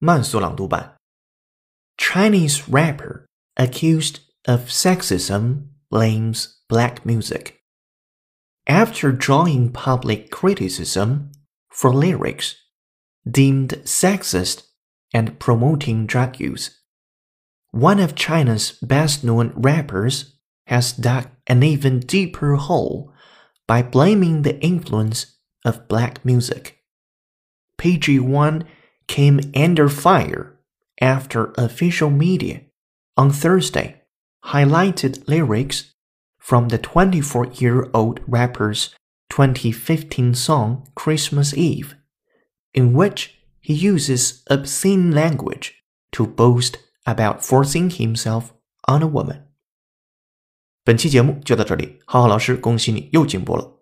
慢速朗读版。Chinese rapper accused of sexism blames black music. After drawing public criticism for lyrics deemed sexist and promoting drug use, one of China's best known rappers has dug an even deeper hole by blaming the influence of black music. PG One came under fire after official media on Thursday highlighted lyrics from the 24 year old rapper's 2015 song Christmas Eve, in which he uses obscene language to boast about forcing himself on a woman. 本期节目就到这里，浩浩老师恭喜你又进步了。